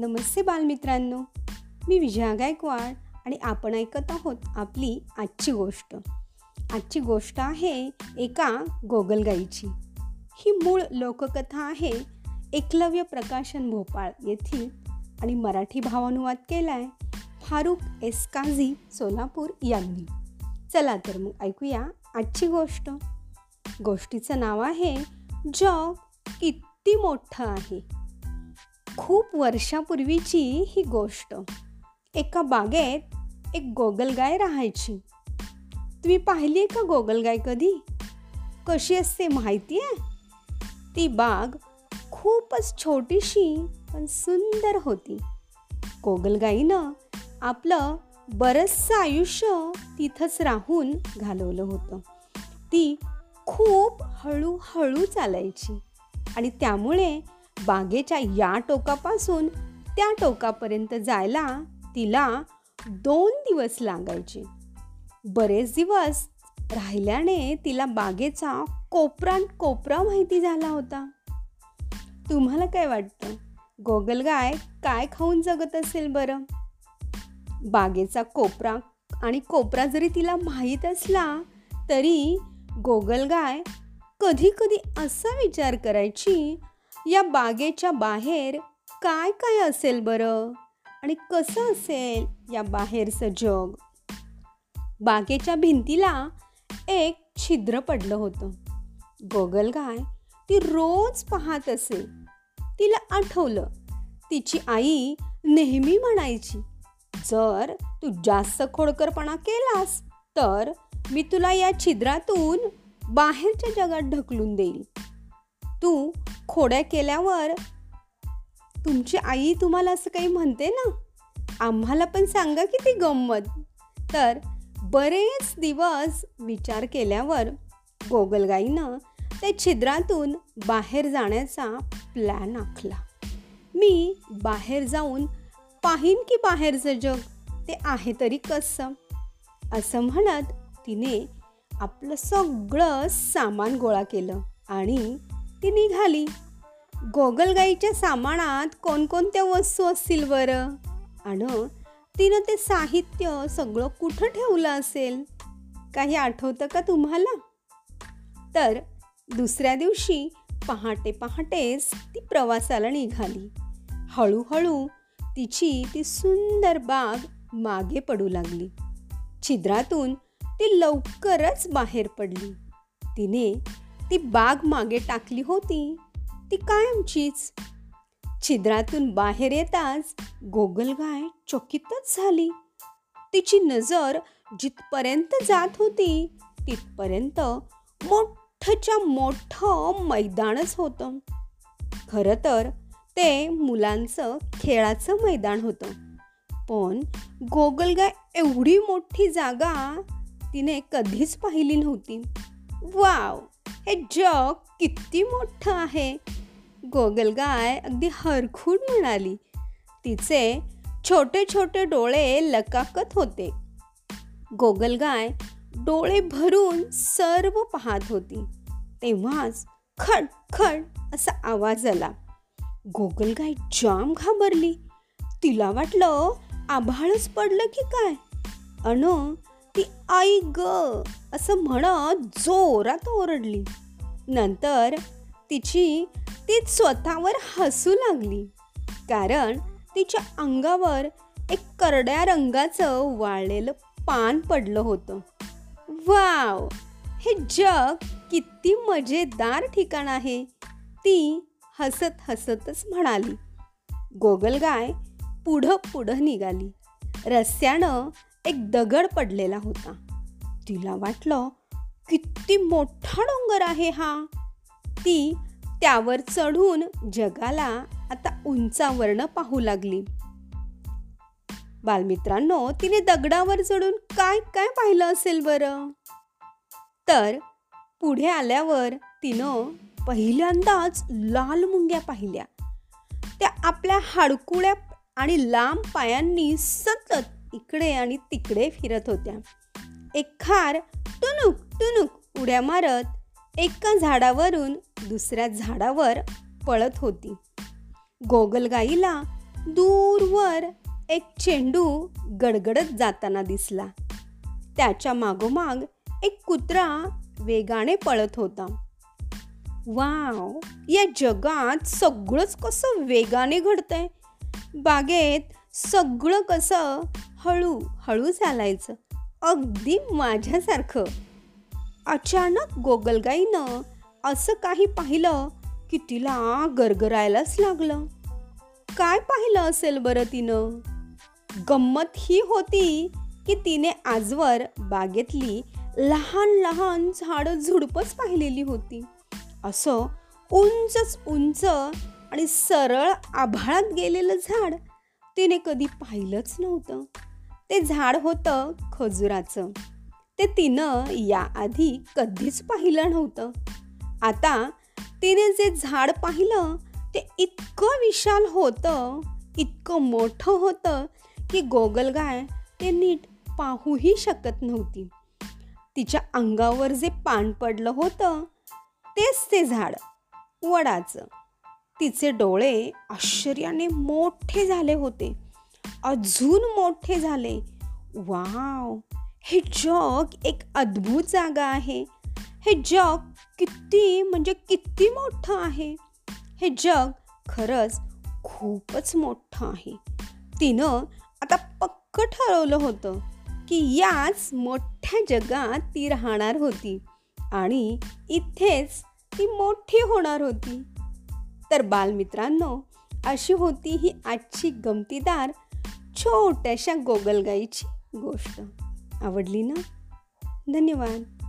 नमस्ते बालमित्रांनो. मी विजया गायकवाड आणि आपण ऐकत आहोत आपली आजची गोष्ट. आजची गोष्ट आहे एका गोगलगाईची. ही मूळ लोककथा आहे एकलव्य प्रकाशन भोपाळ येथील आणि मराठी भावानुवाद केला आहे फारुख एसकाझी सोलापूर यांनी. चला तर मग ऐकूया आजची गोष्ट. गोष्टीचं नाव आहे जग किती मोठं आहे. खूप वर्षापूर्वीची ही गोष्ट. एका बागेत एक गोगलगाय राहायची. तुम्ही पाहिली आहे का गोगलगाय कधी? कशी असते माहिती आहे ती बाग खूपच छोटीशी पण सुंदर होती. गोगलगाईनं आपलं बरंचसं आयुष्य तिथंच राहून घालवलं होतं. ती खूप हळूहळू चालायची आणि त्यामुळे बागेच्या या टोकापासून त्या टोकापर्यंत जायला तिला दोन दिवस लागायचे. बरेच दिवस राहिल्याने तिला बागेचा कोपरान कोपरा माहिती झाला होता. तुम्हाला काय वाटतं? गोगलगाय काय खाऊन जगत असेल बरं? बागेचा कोपरा आणि कोपरा जरी तिला माहीत असला तरी गोगलगाय कधी कधी असा विचार करायची या बागेच्या बाहेर काय काय असेल बरं? आणि कसं असेल या बाहेरचं जग? बागेच्या भिंतीला एक छिद्र पडलं होतं. गोगलगाय ती रोज पाहत असे. तिला आठवलं. तिची आई नेहमी म्हणायची जर तू जास्त खोडकरपणा केलास तर मी तुला या छिद्रातून बाहेरच्या जगात ढकलून देईल. तू खोड्या केल्यावर तुमची आई तुम्हाला असं काही म्हणते ना? आम्हाला पण सांगा की ती गंमत. तर बरेच दिवस विचार केल्यावर गोगलगाईनं त्या छिद्रातून बाहेर जाण्याचा प्लॅन आखला. मी बाहेर जाऊन पाहीन की बाहेरचं जग? ते आहे तरी कसं? असं म्हणत तिने आपलं सगळं सामान गोळा केलं आणि ती निघाली. गोगलगाईच्या सामानात कोणकोणत्या वस्तू असतील बरं? आणि तिनं ते साहित्य सगळं कुठं ठेवलं असेल? काही आठवतं का तुम्हाला? तर दुसऱ्या दिवशी पहाटे पहाटेच ती प्रवासाला निघाली. हळूहळू तिची ती सुंदर बाग मागे पडू लागली. छिद्रातून ती लवकरच बाहेर पडली. तिने ती बाग मागे टाकली होती. ती कायमचीच. छिद्रातून बाहेर येताच गोगलगाय चकितच झाली. तिची नजर जिथपर्यंत जात होती तिथपर्यंत मोठच्या मोठं मैदानच होतं. खरं तर ते मुलांचं खेळाचं मैदान होतं. पण गोगलगाय एवढी मोठी जागा तिने कधीच पाहिली नव्हती. वाव! हे जग किती मोठं आहे. गोगलगाय अगदी हरखून म्हणाली. तिचे छोटे छोटे डोळे लकाकत होते. गोगलगाय डोळे भरून सर्व पाहत होती. तेव्हाच खड खड असा आवाज आला. गोगलगाय जाम घाबरली. तिला वाटलं आभाळच पडलं की काय? अन ती आई ग असं म्हणत जोरात ओरडली. नंतर तिची ती स्वतःवर हसू लागली. कारण तिच्या अंगावर एक करड्या रंगाचं वाळलेलं पान पडलं होतं. वाव! हे जग किती मजेदार ठिकाण आहे ती हसत हसतच म्हणाली. गोगलगाय पुढं पुढं निघाली. रस्त्यानं एक दगड पडलेला होता. तिला वाटलं किती मोठा डोंगर आहे हा. ती त्यावर चढून जगाला आता उंचावरनं पाहू लागली. बालमित्रांनो तिने दगडावर चढून काय काय पाहिलं असेल बरं? तर पुढे आल्यावर तिनं पहिल्यांदाच लाल मुंग्या पाहिल्या. त्या आपल्या हाडकुळ्या आणि लांब पायांनी सतत इकडे आणि तिकडे फिरत होत्या. एक खार टुनुक टुनुक उड्या मारत एका झाडावरून दुसऱ्या झाडावर पळत होती. गोगलगाईला दूरवर एक चेंडू गडगडत जाताना दिसला. त्याच्या मागोमाग एक कुत्रा वेगाने पळत होता. वाव या जगात सगळंच कसं वेगाने घडतंय. बागेत सगळं कसं हळू हळू चालायचं. अगदी माझ्यासारखं. अचानक गोगलगाईनं असं काही पाहिलं की तिला गरगरायलाच लागलं. काय पाहिलं असेल बरं तिनं? गंमत ही होती की तिने आजवर बागेतली लहान लहान झाडं झुडपच पाहिलेली होती. असं उंचच उंच आणि सरळ आभाळात गेलेलं झाड तिने कधी पाहिलंच नव्हतं. ते झाड होतं खजुराचं. ते तिनं याआधी कधीच पाहिलं नव्हतं. आता तिने जे झाड पाहिलं ते इतकं विशाल होतं इतकं मोठं होतं की गोगलगाय ते नीट पाहूही शकत नव्हती. तिच्या अंगावर जे पान पडलं होतं तेच ते झाड वडाचं. तिचे डोळे आश्चर्याने मोठे झाले होते. अजून मोठे झाले. वाव! हे जग एक अद्भुत जागा आहे. हे जग किती म्हणजे किती मोठं आहे? हे जग खरंच खूपच मोठं आहे. तिनं आता पक्क ठरवलं होतं की याच मोठ्या जगात ती राहणार होती आणि इथेच ती मोठी होणार होती. तर बालमित्रांनो अशी होती ही आजची गमतीदार छोट्याशा गोगलगाईची गोष्ट आवडली ना? धन्यवाद.